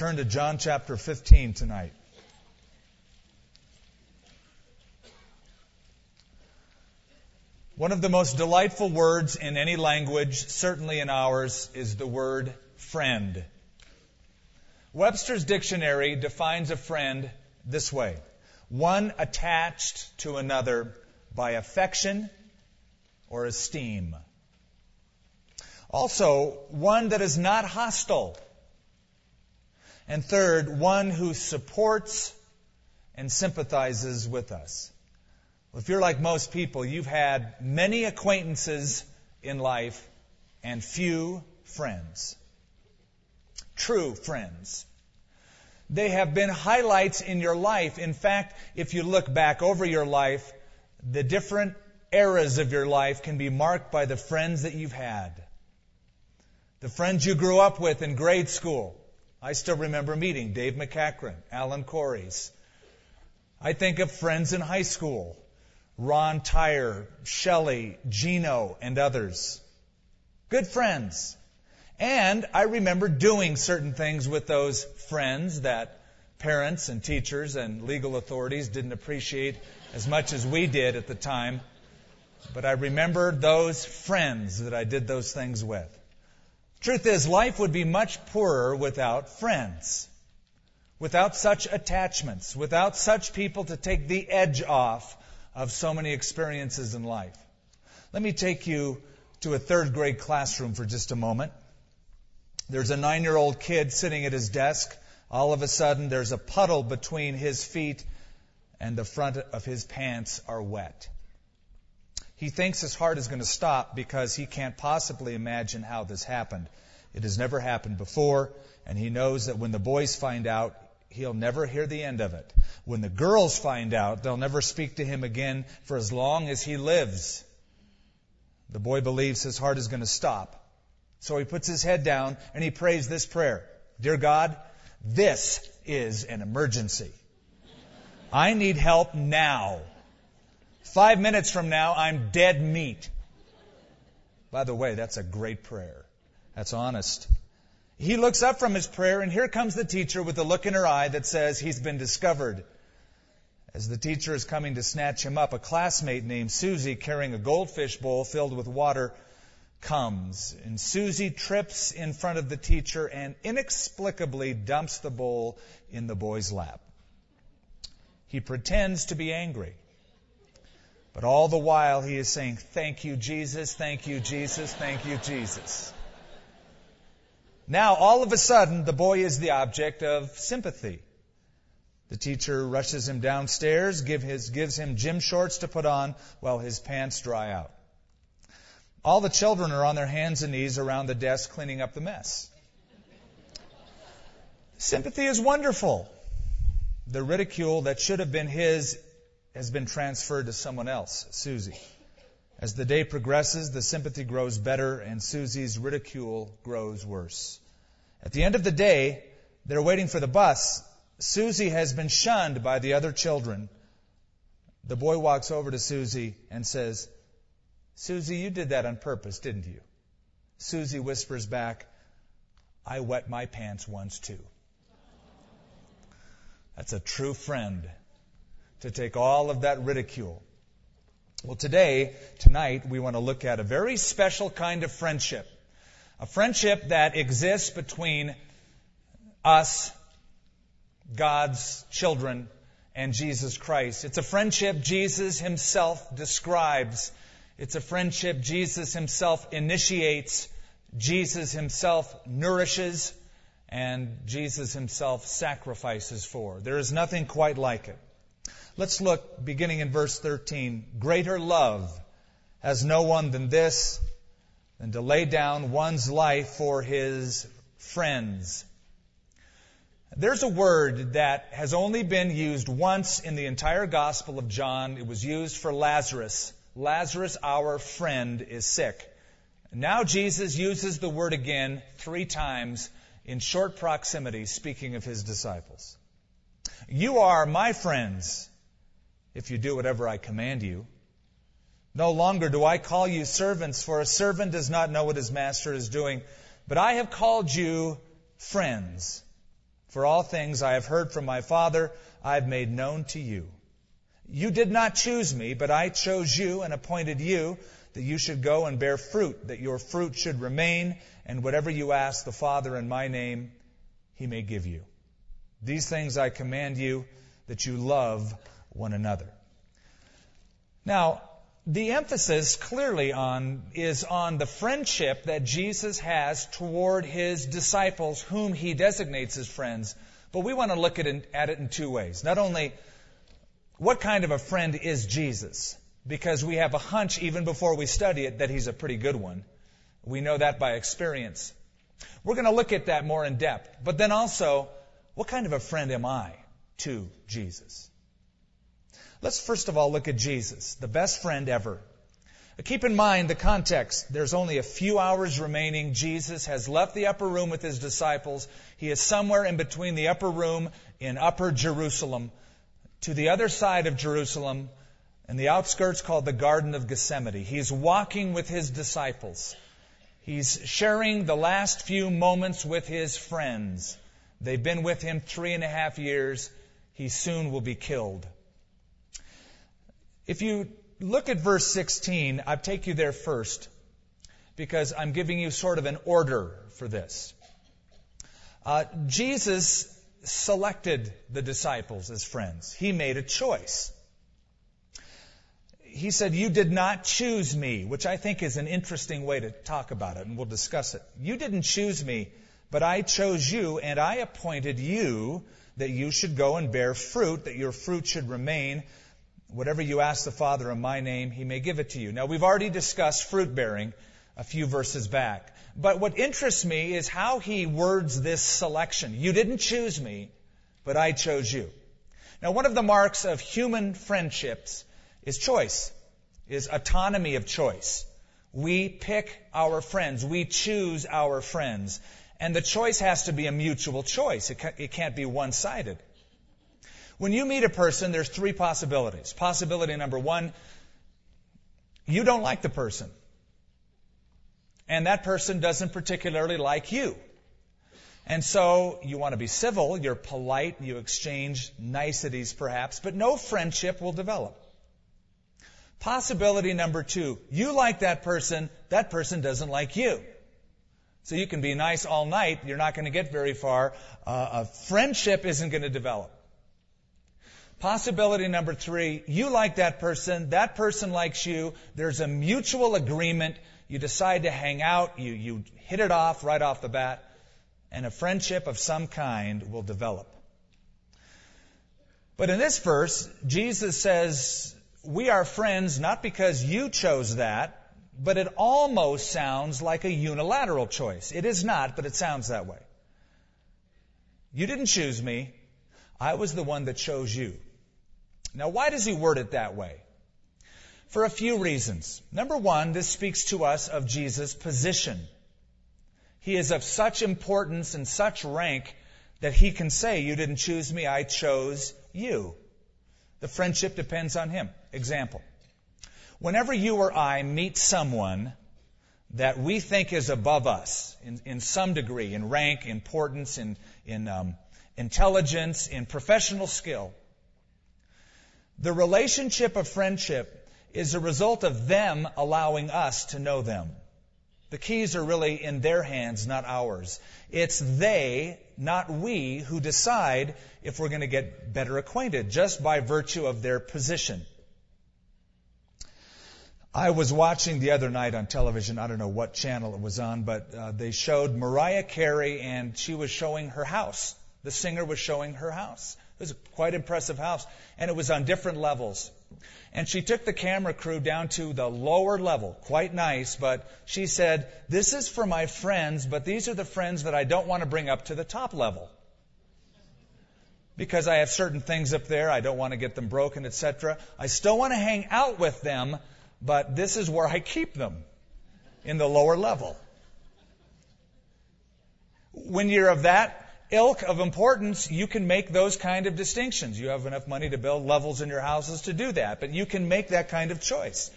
turn to John chapter 15 tonight. One of the most delightful words in any language, certainly in ours, is the word friend. Webster's dictionary defines a friend this way one attached to another by affection or esteem. Also, one that is not hostile. And third, one who supports and sympathizes with us. Well, if you're like most people, you've had many acquaintances in life and few friends. True friends. They have been highlights in your life. In fact, if you look back over your life, the different eras of your life can be marked by the friends that you've had. The friends you grew up with in grade school. I still remember meeting Dave McCachran, Alan Corries. I think of friends in high school. Ron Tyre, Shelley, Gino, and others. Good friends. And I remember doing certain things with those friends that parents and teachers and legal authorities didn't appreciate as much as we did at the time. But I remember those friends that I did those things with. Truth is, life would be much poorer without friends. Without such attachments, without such people to take the edge off of so many experiences in life. Let me take you to a third grade classroom for just a moment. There's a nine year old kid sitting at his desk. All of a sudden, there's a puddle between his feet and the front of his pants are wet. He thinks his heart is going to stop because he can't possibly imagine how this happened. It has never happened before, and he knows that when the boys find out, he'll never hear the end of it. When the girls find out, they'll never speak to him again for as long as he lives. The boy believes his heart is going to stop. So he puts his head down and he prays this prayer Dear God, this is an emergency. I need help now. Five minutes from now, I'm dead meat. By the way, that's a great prayer. That's honest. He looks up from his prayer, and here comes the teacher with a look in her eye that says he's been discovered. As the teacher is coming to snatch him up, a classmate named Susie, carrying a goldfish bowl filled with water, comes. And Susie trips in front of the teacher and inexplicably dumps the bowl in the boy's lap. He pretends to be angry. But all the while he is saying, Thank you, Jesus, thank you, Jesus, thank you, Jesus. Now, all of a sudden, the boy is the object of sympathy. The teacher rushes him downstairs, give his, gives him gym shorts to put on while his pants dry out. All the children are on their hands and knees around the desk cleaning up the mess. Sympathy is wonderful. The ridicule that should have been his has been transferred to someone else, Susie. As the day progresses, the sympathy grows better and Susie's ridicule grows worse. At the end of the day, they're waiting for the bus. Susie has been shunned by the other children. The boy walks over to Susie and says, Susie, you did that on purpose, didn't you? Susie whispers back, I wet my pants once too. That's a true friend to take all of that ridicule well, today, tonight, we want to look at a very special kind of friendship. A friendship that exists between us, God's children, and Jesus Christ. It's a friendship Jesus himself describes. It's a friendship Jesus himself initiates, Jesus himself nourishes, and Jesus himself sacrifices for. There is nothing quite like it. Let's look beginning in verse 13. Greater love has no one than this, than to lay down one's life for his friends. There's a word that has only been used once in the entire Gospel of John. It was used for Lazarus. Lazarus, our friend, is sick. Now Jesus uses the word again three times in short proximity, speaking of his disciples. You are my friends if you do whatever I command you. No longer do I call you servants, for a servant does not know what his master is doing, but I have called you friends. For all things I have heard from my Father, I have made known to you. You did not choose me, but I chose you and appointed you that you should go and bear fruit, that your fruit should remain, and whatever you ask the Father in my name, he may give you. These things I command you, that you love one another. Now, the emphasis clearly on is on the friendship that Jesus has toward his disciples whom he designates as friends. But we want to look at it, at it in two ways. Not only what kind of a friend is Jesus, because we have a hunch even before we study it that he's a pretty good one. We know that by experience. We're going to look at that more in depth. But then also, what kind of a friend am I to Jesus? Let's first of all look at Jesus, the best friend ever. Keep in mind the context. There's only a few hours remaining. Jesus has left the upper room with his disciples. He is somewhere in between the upper room in upper Jerusalem to the other side of Jerusalem in the outskirts called the Garden of Gethsemane. He's walking with his disciples. He's sharing the last few moments with his friends. They've been with him three and a half years. He soon will be killed. If you look at verse 16, I'll take you there first because I'm giving you sort of an order for this. Uh, Jesus selected the disciples as friends. He made a choice. He said, You did not choose me, which I think is an interesting way to talk about it, and we'll discuss it. You didn't choose me, but I chose you, and I appointed you that you should go and bear fruit, that your fruit should remain, Whatever you ask the Father in my name, he may give it to you. Now, we've already discussed fruit bearing a few verses back. But what interests me is how he words this selection. You didn't choose me, but I chose you. Now, one of the marks of human friendships is choice, is autonomy of choice. We pick our friends. We choose our friends. And the choice has to be a mutual choice. It can't be one-sided. When you meet a person, there's three possibilities. Possibility number one, you don't like the person. And that person doesn't particularly like you. And so you want to be civil, you're polite, you exchange niceties perhaps, but no friendship will develop. Possibility number two, you like that person, that person doesn't like you. So you can be nice all night, you're not going to get very far. Uh, a friendship isn't going to develop. Possibility number three, you like that person, that person likes you, there's a mutual agreement, you decide to hang out, you, you hit it off right off the bat, and a friendship of some kind will develop. But in this verse, Jesus says, we are friends not because you chose that, but it almost sounds like a unilateral choice. It is not, but it sounds that way. You didn't choose me. I was the one that chose you. Now, why does he word it that way? For a few reasons. Number one, this speaks to us of Jesus' position. He is of such importance and such rank that he can say, You didn't choose me, I chose you. The friendship depends on him. Example. Whenever you or I meet someone that we think is above us in, in some degree, in rank, importance, in, in um, intelligence, in professional skill, the relationship of friendship is a result of them allowing us to know them. The keys are really in their hands, not ours. It's they, not we, who decide if we're going to get better acquainted just by virtue of their position. I was watching the other night on television, I don't know what channel it was on, but uh, they showed Mariah Carey and she was showing her house. The singer was showing her house. It was a quite impressive house, and it was on different levels. And she took the camera crew down to the lower level, quite nice, but she said, This is for my friends, but these are the friends that I don't want to bring up to the top level. Because I have certain things up there, I don't want to get them broken, etc. I still want to hang out with them, but this is where I keep them, in the lower level. When you're of that ilk of importance, you can make those kind of distinctions. You have enough money to build levels in your houses to do that, but you can make that kind of choice.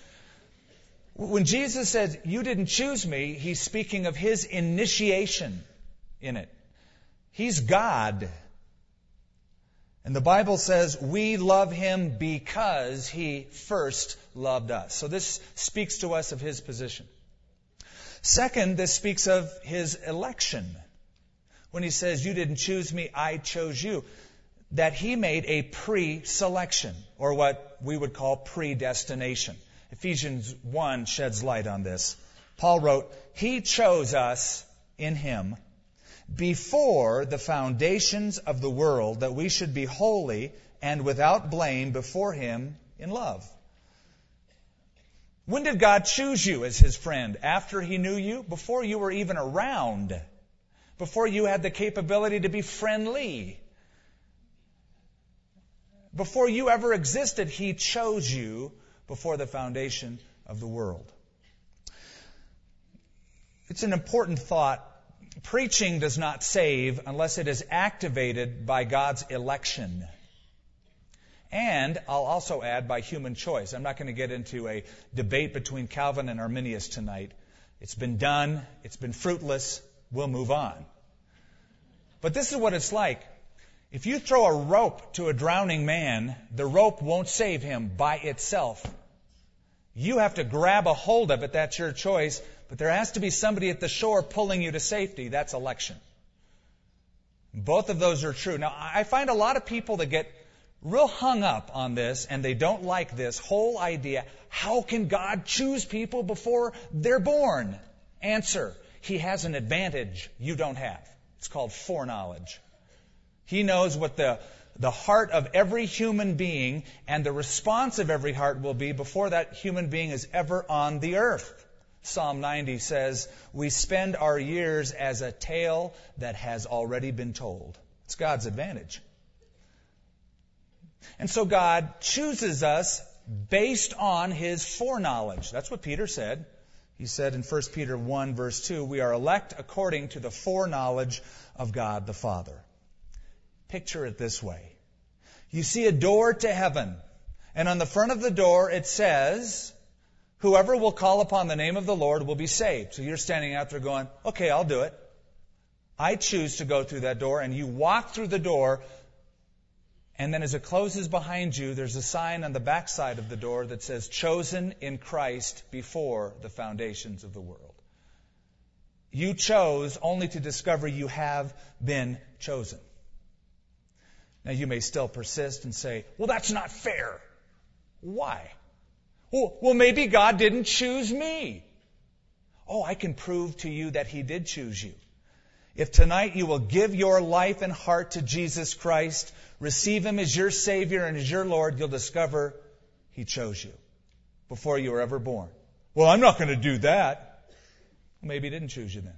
When Jesus said, You didn't choose me, he's speaking of his initiation in it. He's God. And the Bible says we love him because he first loved us. So this speaks to us of his position. Second, this speaks of his election. When he says, You didn't choose me, I chose you. That he made a pre selection, or what we would call predestination. Ephesians 1 sheds light on this. Paul wrote, He chose us in him before the foundations of the world that we should be holy and without blame before Him in love. When did God choose you as His friend? After He knew you? Before you were even around? Before you had the capability to be friendly? Before you ever existed, He chose you before the foundation of the world. It's an important thought preaching does not save unless it is activated by God's election. And I'll also add by human choice. I'm not going to get into a debate between Calvin and Arminius tonight. It's been done. It's been fruitless. We'll move on. But this is what it's like. If you throw a rope to a drowning man, the rope won't save him by itself. You have to grab a hold of it. That's your choice. But there has to be somebody at the shore pulling you to safety. That's election. Both of those are true. Now, I find a lot of people that get real hung up on this and they don't like this whole idea. How can God choose people before they're born? Answer. He has an advantage you don't have. It's called foreknowledge. He knows what the, the heart of every human being and the response of every heart will be before that human being is ever on the earth. Psalm 90 says, We spend our years as a tale that has already been told. It's God's advantage. And so God chooses us based on his foreknowledge. That's what Peter said. He said in 1 Peter 1, verse 2, We are elect according to the foreknowledge of God the Father. Picture it this way You see a door to heaven, and on the front of the door it says, Whoever will call upon the name of the Lord will be saved. So you're standing out there going, okay, I'll do it. I choose to go through that door, and you walk through the door, and then as it closes behind you, there's a sign on the back side of the door that says, chosen in Christ before the foundations of the world. You chose only to discover you have been chosen. Now you may still persist and say, well, that's not fair. Why? Well, well, maybe God didn't choose me. Oh, I can prove to you that He did choose you. If tonight you will give your life and heart to Jesus Christ, receive Him as your Savior and as your Lord, you'll discover He chose you before you were ever born. Well, I'm not going to do that. Well, maybe He didn't choose you then.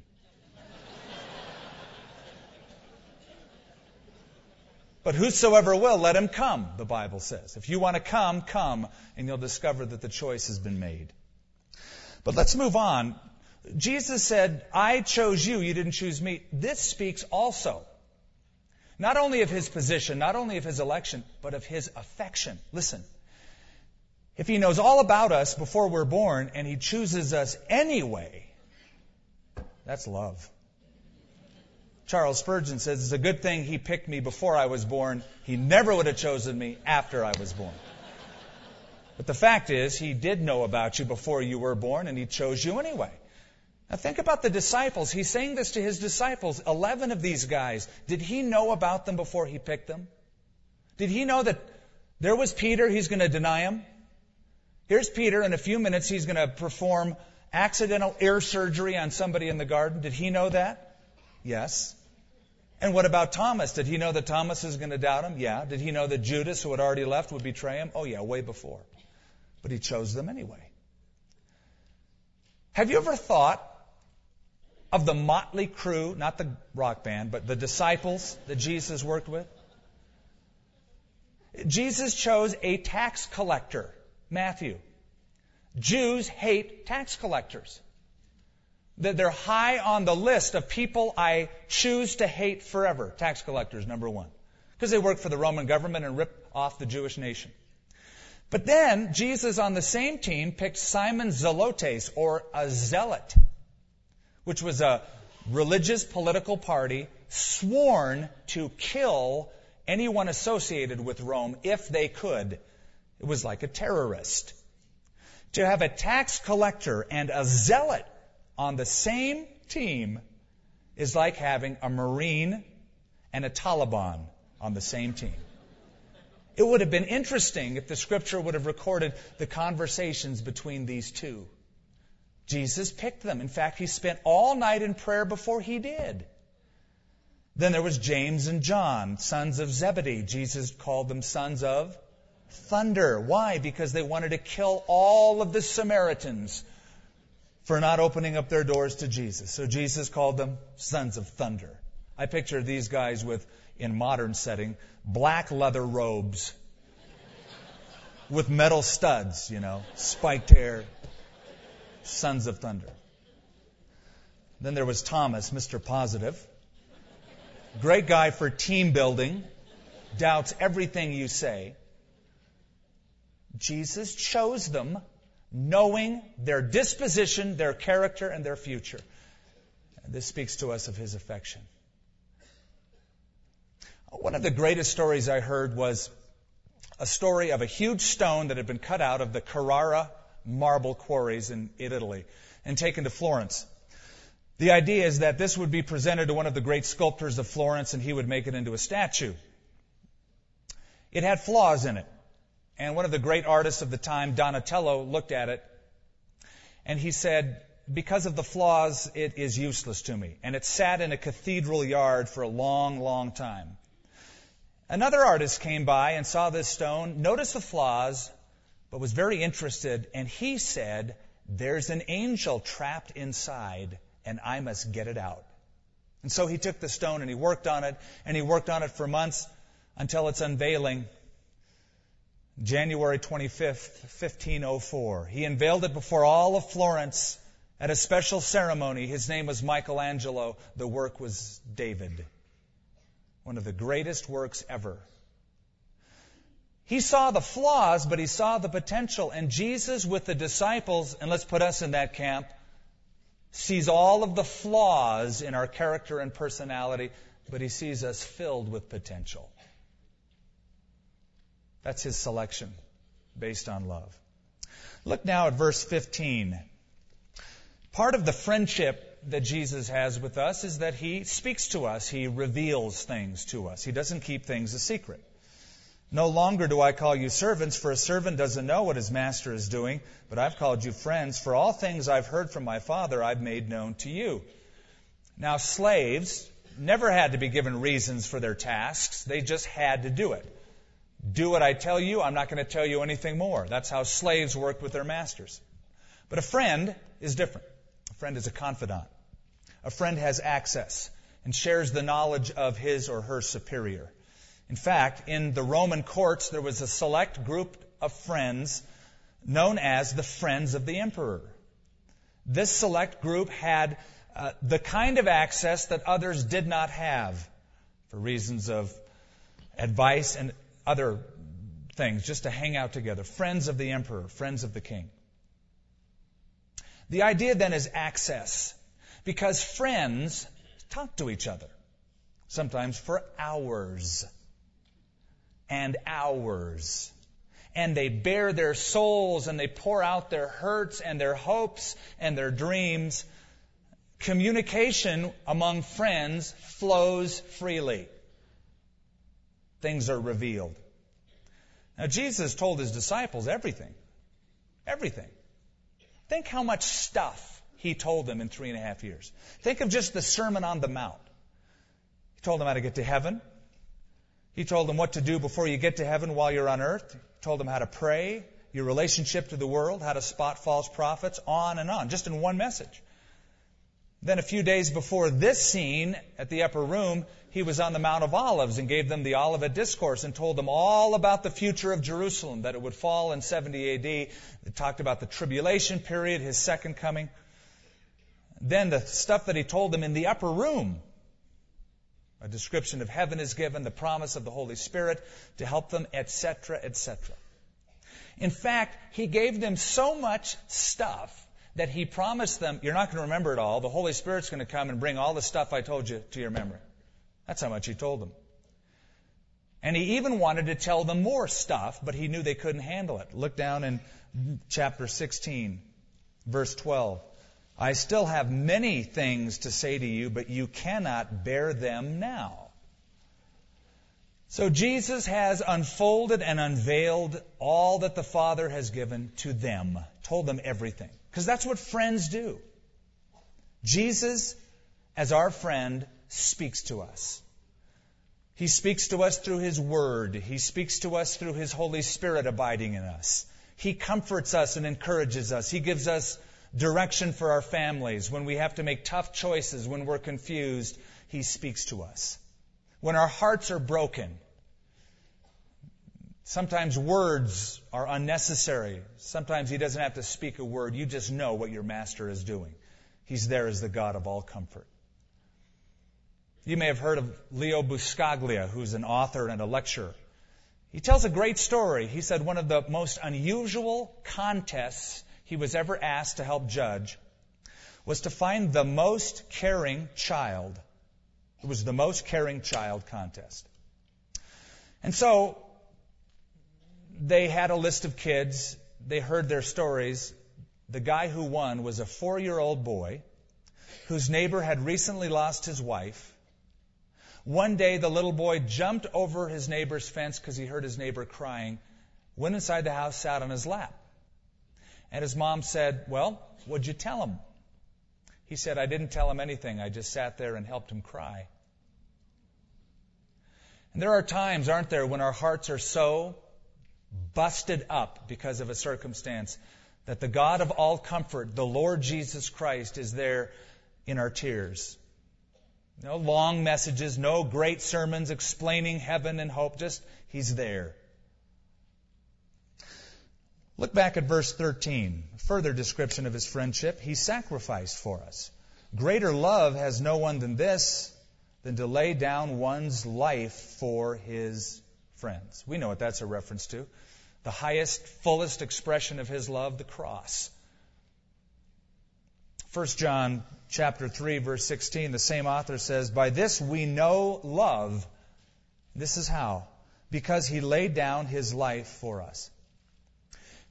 But whosoever will, let him come, the Bible says. If you want to come, come, and you'll discover that the choice has been made. But let's move on. Jesus said, I chose you, you didn't choose me. This speaks also, not only of his position, not only of his election, but of his affection. Listen. If he knows all about us before we're born and he chooses us anyway, that's love. Charles Spurgeon says it's a good thing he picked me before I was born. He never would have chosen me after I was born. But the fact is, he did know about you before you were born, and he chose you anyway. Now think about the disciples. He's saying this to his disciples. Eleven of these guys. Did he know about them before he picked them? Did he know that there was Peter, he's going to deny him? Here's Peter, in a few minutes, he's going to perform accidental ear surgery on somebody in the garden. Did he know that? Yes. And what about Thomas? Did he know that Thomas is going to doubt him? Yeah. Did he know that Judas, who had already left, would betray him? Oh, yeah, way before. But he chose them anyway. Have you ever thought of the motley crew, not the rock band, but the disciples that Jesus worked with? Jesus chose a tax collector, Matthew. Jews hate tax collectors that they're high on the list of people I choose to hate forever. Tax collectors, number one. Because they work for the Roman government and rip off the Jewish nation. But then, Jesus on the same team picked Simon Zelotes, or a zealot, which was a religious political party sworn to kill anyone associated with Rome if they could. It was like a terrorist. To have a tax collector and a zealot on the same team is like having a Marine and a Taliban on the same team. It would have been interesting if the scripture would have recorded the conversations between these two. Jesus picked them. In fact, he spent all night in prayer before he did. Then there was James and John, sons of Zebedee. Jesus called them sons of thunder. Why? Because they wanted to kill all of the Samaritans for not opening up their doors to Jesus. So Jesus called them sons of thunder. I picture these guys with, in modern setting, black leather robes with metal studs, you know, spiked hair, sons of thunder. Then there was Thomas, Mr. Positive. Great guy for team building, doubts everything you say. Jesus chose them knowing their disposition, their character, and their future. This speaks to us of his affection. One of the greatest stories I heard was a story of a huge stone that had been cut out of the Carrara marble quarries in Italy and taken to Florence. The idea is that this would be presented to one of the great sculptors of Florence and he would make it into a statue. It had flaws in it. And one of the great artists of the time, Donatello, looked at it and he said, because of the flaws, it is useless to me. And it sat in a cathedral yard for a long, long time. Another artist came by and saw this stone, noticed the flaws, but was very interested, and he said, There's an angel trapped inside, and I must get it out. And so he took the stone and he worked on it, and he worked on it for months until its unveiling. January 25th, 1504. He unveiled it before all of Florence at a special ceremony. His name was Michelangelo. The work was David. One of the greatest works ever. He saw the flaws, but he saw the potential. And Jesus, with the disciples, and let's put us in that camp, sees all of the flaws in our character and personality, but he sees us filled with potential. That's his selection based on love. Look now at verse 15. Part of the friendship that Jesus has with us is that he speaks to us, he reveals things to us. He doesn't keep things a secret. No longer do I call you servants, for a servant doesn't know what his master is doing, but I've called you friends, for all things I've heard from my Father I've made known to you. Now, slaves never had to be given reasons for their tasks, they just had to do it. Do what I tell you, I'm not going to tell you anything more. That's how slaves worked with their masters. But a friend is different. A friend is a confidant. A friend has access and shares the knowledge of his or her superior. In fact, in the Roman courts, there was a select group of friends known as the Friends of the Emperor. This select group had uh, the kind of access that others did not have for reasons of advice and other things, just to hang out together. Friends of the Emperor, friends of the King. The idea then is access, because friends talk to each other, sometimes for hours and hours. And they bare their souls and they pour out their hurts and their hopes and their dreams. Communication among friends flows freely. Things are revealed. Now, Jesus told his disciples everything. Everything. Think how much stuff he told them in three and a half years. Think of just the Sermon on the Mount. He told them how to get to heaven. He told them what to do before you get to heaven while you're on earth. He told them how to pray, your relationship to the world, how to spot false prophets, on and on, just in one message. Then a few days before this scene at the upper room, he was on the Mount of Olives and gave them the Olivet Discourse and told them all about the future of Jerusalem, that it would fall in 70 AD. It talked about the tribulation period, his second coming. Then the stuff that he told them in the upper room a description of heaven is given, the promise of the Holy Spirit to help them, etc., etc. In fact, he gave them so much stuff that he promised them, you're not going to remember it all. The Holy Spirit's going to come and bring all the stuff I told you to your memory. That's how much he told them. And he even wanted to tell them more stuff, but he knew they couldn't handle it. Look down in chapter 16, verse 12. I still have many things to say to you, but you cannot bear them now. So Jesus has unfolded and unveiled all that the Father has given to them, told them everything. Because that's what friends do. Jesus, as our friend, speaks to us. He speaks to us through His Word. He speaks to us through His Holy Spirit abiding in us. He comforts us and encourages us. He gives us direction for our families when we have to make tough choices, when we're confused. He speaks to us. When our hearts are broken, sometimes words are unnecessary. Sometimes He doesn't have to speak a word. You just know what your Master is doing. He's there as the God of all comfort. You may have heard of Leo Buscaglia, who's an author and a lecturer. He tells a great story. He said one of the most unusual contests he was ever asked to help judge was to find the most caring child. It was the most caring child contest. And so they had a list of kids. They heard their stories. The guy who won was a four year old boy whose neighbor had recently lost his wife one day, the little boy jumped over his neighbor's fence because he heard his neighbor crying, went inside the house, sat on his lap. And his mom said, Well, what'd you tell him? He said, I didn't tell him anything. I just sat there and helped him cry. And there are times, aren't there, when our hearts are so busted up because of a circumstance that the God of all comfort, the Lord Jesus Christ, is there in our tears. No long messages, no great sermons explaining heaven and hope, just He's there. Look back at verse 13. Further description of His friendship. He sacrificed for us. Greater love has no one than this, than to lay down one's life for His friends. We know what that's a reference to. The highest, fullest expression of His love, the cross. 1 John chapter 3 verse 16 the same author says by this we know love this is how because he laid down his life for us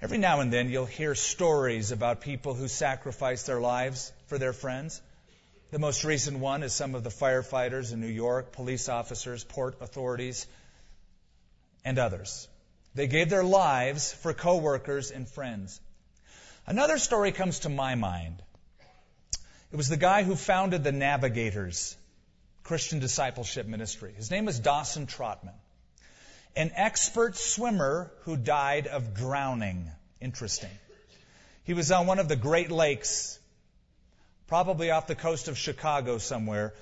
every now and then you'll hear stories about people who sacrifice their lives for their friends the most recent one is some of the firefighters in New York police officers port authorities and others they gave their lives for coworkers and friends another story comes to my mind it was the guy who founded the Navigators Christian Discipleship Ministry. His name was Dawson Trotman, an expert swimmer who died of drowning. Interesting. He was on one of the Great Lakes, probably off the coast of Chicago somewhere.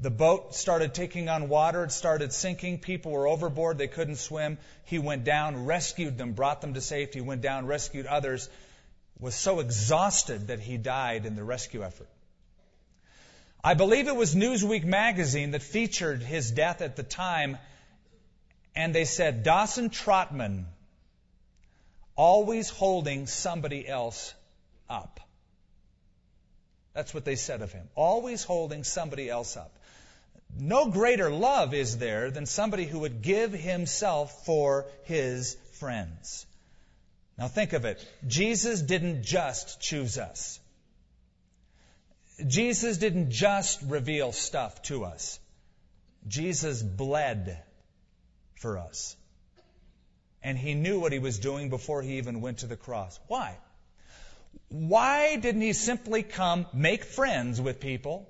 The boat started taking on water. It started sinking. People were overboard. They couldn't swim. He went down, rescued them, brought them to safety, went down, rescued others, was so exhausted that he died in the rescue effort. I believe it was Newsweek magazine that featured his death at the time, and they said, Dawson Trotman, always holding somebody else up. That's what they said of him. Always holding somebody else up. No greater love is there than somebody who would give himself for his friends. Now think of it. Jesus didn't just choose us. Jesus didn't just reveal stuff to us. Jesus bled for us. And he knew what he was doing before he even went to the cross. Why? Why didn't he simply come, make friends with people,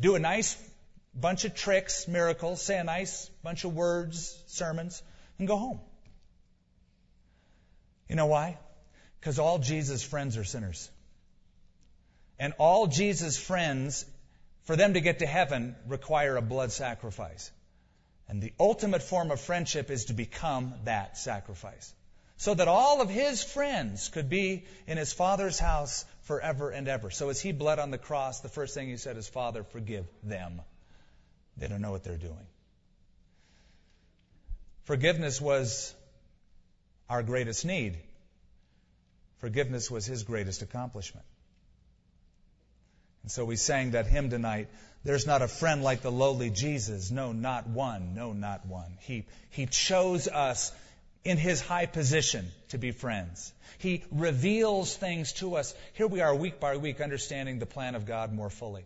do a nice bunch of tricks, miracles, say a nice bunch of words, sermons, and go home? You know why? Because all Jesus' friends are sinners. And all Jesus' friends, for them to get to heaven, require a blood sacrifice. And the ultimate form of friendship is to become that sacrifice. So that all of his friends could be in his Father's house forever and ever. So as he bled on the cross, the first thing he said is, Father, forgive them. They don't know what they're doing. Forgiveness was our greatest need. Forgiveness was his greatest accomplishment. And so we sang that hymn tonight. There's not a friend like the lowly Jesus. No, not one. No, not one. He, he chose us in his high position to be friends. He reveals things to us. Here we are week by week understanding the plan of God more fully.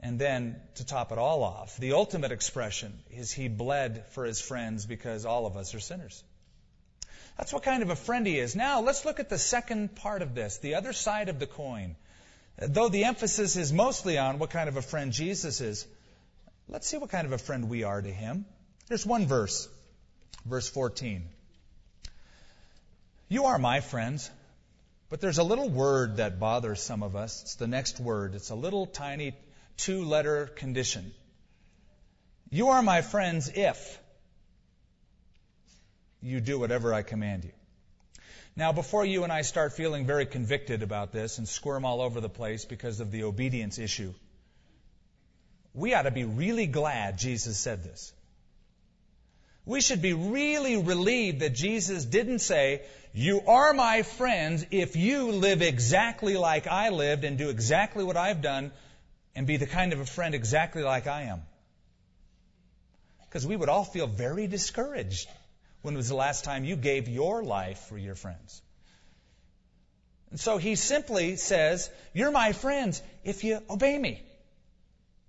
And then, to top it all off, the ultimate expression is he bled for his friends because all of us are sinners. That's what kind of a friend he is. Now, let's look at the second part of this, the other side of the coin. Though the emphasis is mostly on what kind of a friend Jesus is, let's see what kind of a friend we are to him. There's one verse, verse 14. You are my friends, but there's a little word that bothers some of us. It's the next word. It's a little tiny two letter condition. You are my friends if you do whatever I command you. Now, before you and I start feeling very convicted about this and squirm all over the place because of the obedience issue, we ought to be really glad Jesus said this. We should be really relieved that Jesus didn't say, You are my friends if you live exactly like I lived and do exactly what I've done and be the kind of a friend exactly like I am. Because we would all feel very discouraged when was the last time you gave your life for your friends. And so he simply says, You're my friends if you obey me.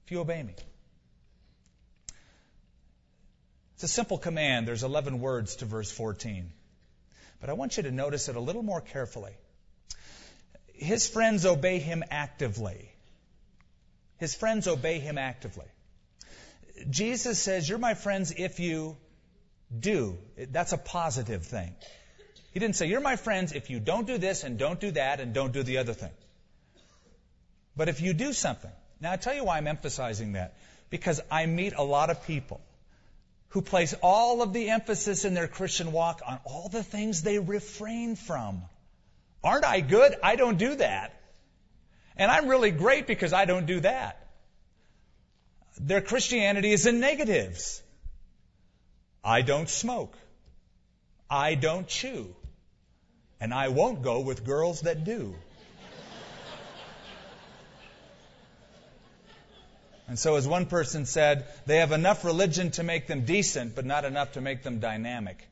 If you obey me. It's a simple command. There's 11 words to verse 14. But I want you to notice it a little more carefully. His friends obey him actively. His friends obey him actively. Jesus says, You're my friends if you do. That's a positive thing. He didn't say, You're my friends if you don't do this and don't do that and don't do the other thing. But if you do something. Now, i tell you why I'm emphasizing that. Because I meet a lot of people who place all of the emphasis in their Christian walk on all the things they refrain from. Aren't I good? I don't do that. And I'm really great because I don't do that. Their Christianity is in negatives. I don't smoke. I don't chew. And I won't go with girls that do. And so, as one person said, they have enough religion to make them decent, but not enough to make them dynamic.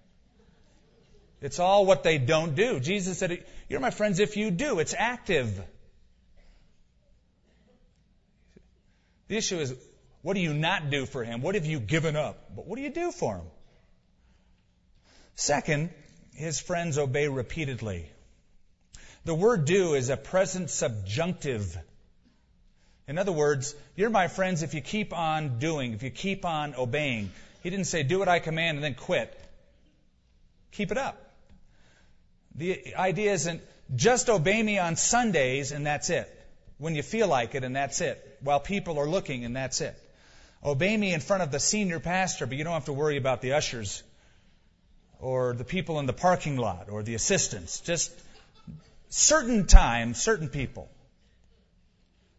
It's all what they don't do. Jesus said, You're my friends if you do. It's active. The issue is, what do you not do for him? What have you given up? But what do you do for him? Second, his friends obey repeatedly. The word do is a present subjunctive. In other words, you're my friends if you keep on doing, if you keep on obeying. He didn't say, do what I command and then quit. Keep it up. The idea isn't just obey me on Sundays and that's it when you feel like it, and that's it. While people are looking, and that's it. Obey me in front of the senior pastor, but you don't have to worry about the ushers or the people in the parking lot or the assistants. Just certain times, certain people.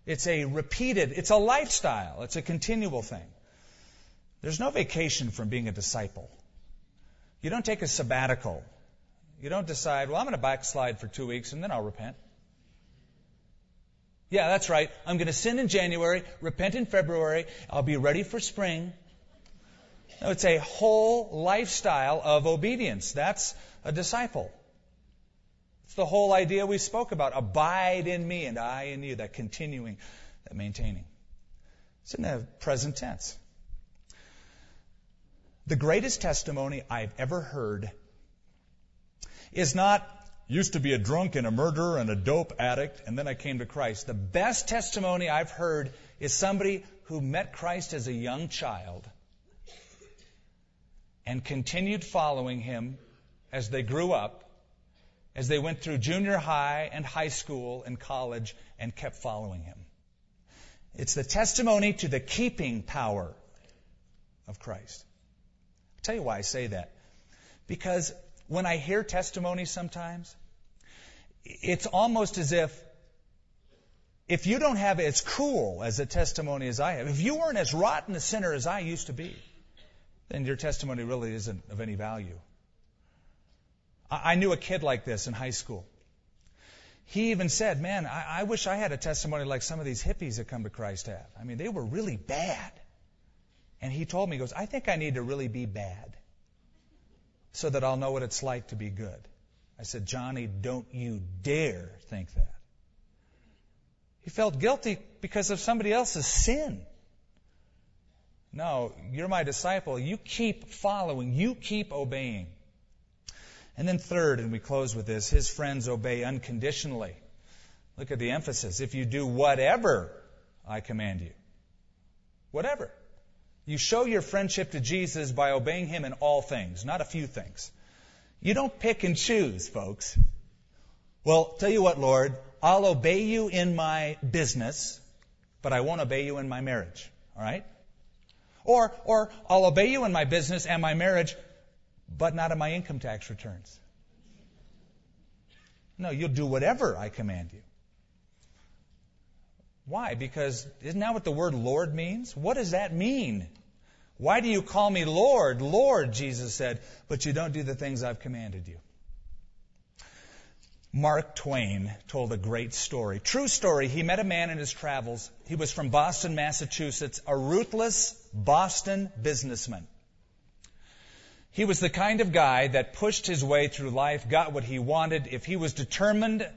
It's a repeated, it's a lifestyle, it's a continual thing. There's no vacation from being a disciple. You don't take a sabbatical. You don't decide, well, I'm going to backslide for two weeks and then I'll repent. Yeah, that's right. I'm going to sin in January, repent in February, I'll be ready for spring. No, it's a whole lifestyle of obedience. That's a disciple. It's the whole idea we spoke about. Abide in me and I in you. That continuing, that maintaining. It's in the present tense. The greatest testimony I've ever heard is not used to be a drunk and a murderer and a dope addict, and then I came to Christ. The best testimony I've heard is somebody who met Christ as a young child and continued following him as they grew up, as they went through junior high and high school and college and kept following him. It's the testimony to the keeping power of Christ. I'll tell you why I say that. Because when I hear testimonies sometimes, it's almost as if if you don't have as cool as a testimony as I have, if you weren't as rotten a sinner as I used to be, then your testimony really isn't of any value. I, I knew a kid like this in high school. He even said, Man, I, I wish I had a testimony like some of these hippies that come to Christ have. I mean, they were really bad. And he told me, he goes, I think I need to really be bad so that I'll know what it's like to be good. I said, Johnny, don't you dare think that. He felt guilty because of somebody else's sin. No, you're my disciple. You keep following. You keep obeying. And then third, and we close with this, his friends obey unconditionally. Look at the emphasis. If you do whatever I command you. Whatever. You show your friendship to Jesus by obeying him in all things, not a few things. You don't pick and choose, folks. Well, tell you what, Lord, I'll obey you in my business, but I won't obey you in my marriage. All right? Or, or I'll obey you in my business and my marriage, but not in my income tax returns. No, you'll do whatever I command you. Why? Because isn't that what the word Lord means? What does that mean? Why do you call me Lord? Lord, Jesus said, but you don't do the things I've commanded you. Mark Twain told a great story. True story. He met a man in his travels. He was from Boston, Massachusetts, a ruthless Boston businessman. He was the kind of guy that pushed his way through life, got what he wanted. If he was determined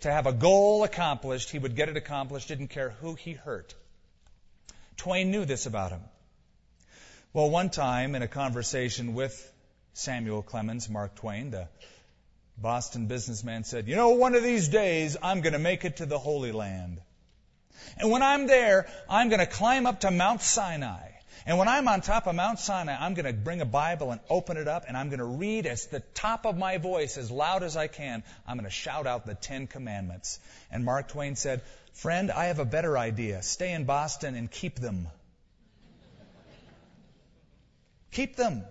to have a goal accomplished, he would get it accomplished, didn't care who he hurt. Twain knew this about him. Well, one time in a conversation with Samuel Clemens, Mark Twain, the Boston businessman said, You know, one of these days I'm going to make it to the Holy Land. And when I'm there, I'm going to climb up to Mount Sinai. And when I'm on top of Mount Sinai, I'm going to bring a Bible and open it up, and I'm going to read at the top of my voice, as loud as I can. I'm going to shout out the Ten Commandments. And Mark Twain said, Friend, I have a better idea. Stay in Boston and keep them. keep them.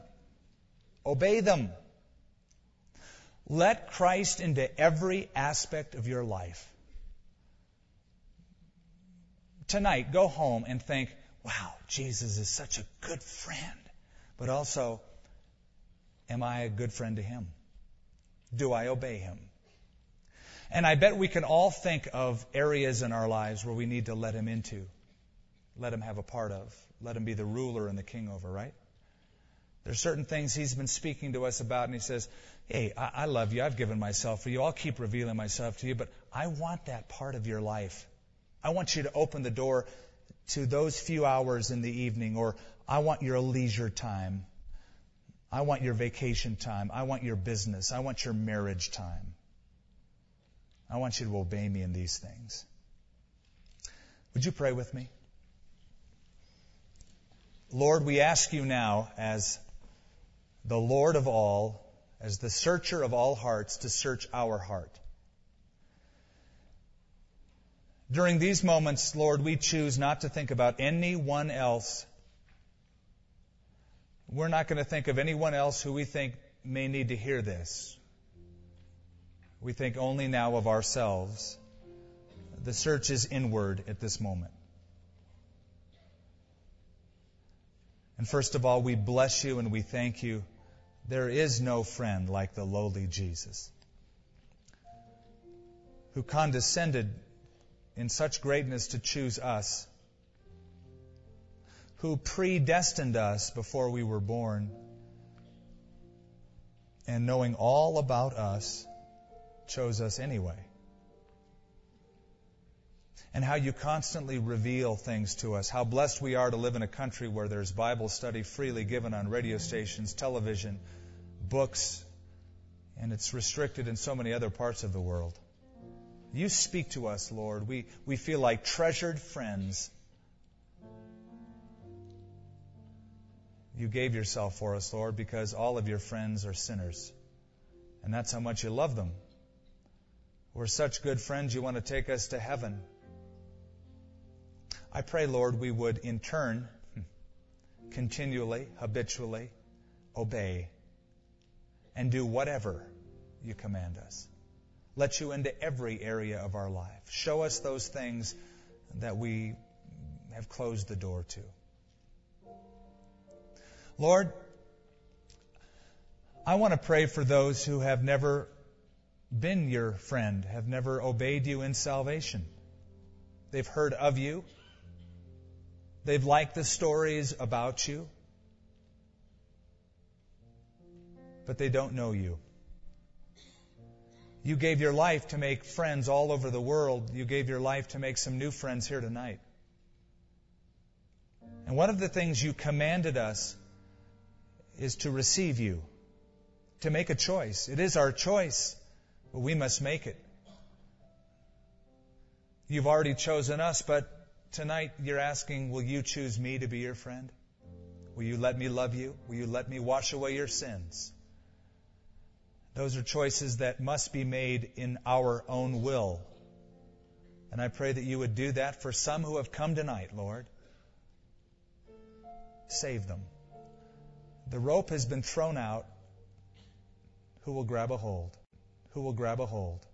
Obey them. Let Christ into every aspect of your life. Tonight, go home and think, wow, Jesus is such a good friend. But also, am I a good friend to him? Do I obey him? And I bet we can all think of areas in our lives where we need to let him into, let him have a part of, let him be the ruler and the king over, right? There's certain things he's been speaking to us about, and he says, Hey, I, I love you. I've given myself for you. I'll keep revealing myself to you, but I want that part of your life. I want you to open the door to those few hours in the evening, or I want your leisure time. I want your vacation time. I want your business. I want your marriage time. I want you to obey me in these things. Would you pray with me? Lord, we ask you now, as the Lord of all, as the searcher of all hearts, to search our heart. During these moments, Lord, we choose not to think about anyone else. We're not going to think of anyone else who we think may need to hear this. We think only now of ourselves. The search is inward at this moment. And first of all, we bless you and we thank you. There is no friend like the lowly Jesus who condescended in such greatness to choose us, who predestined us before we were born, and knowing all about us, chose us anyway. And how you constantly reveal things to us. How blessed we are to live in a country where there's Bible study freely given on radio stations, television, books, and it's restricted in so many other parts of the world. You speak to us, Lord. We, we feel like treasured friends. You gave yourself for us, Lord, because all of your friends are sinners. And that's how much you love them. We're such good friends, you want to take us to heaven. I pray, Lord, we would in turn continually, habitually obey and do whatever you command us let you into every area of our life. Show us those things that we have closed the door to. Lord, I want to pray for those who have never been your friend, have never obeyed you in salvation. They've heard of you. They've liked the stories about you. But they don't know you. You gave your life to make friends all over the world. You gave your life to make some new friends here tonight. And one of the things you commanded us is to receive you, to make a choice. It is our choice, but we must make it. You've already chosen us, but tonight you're asking, will you choose me to be your friend? Will you let me love you? Will you let me wash away your sins? Those are choices that must be made in our own will. And I pray that you would do that for some who have come tonight, Lord. Save them. The rope has been thrown out. Who will grab a hold? Who will grab a hold?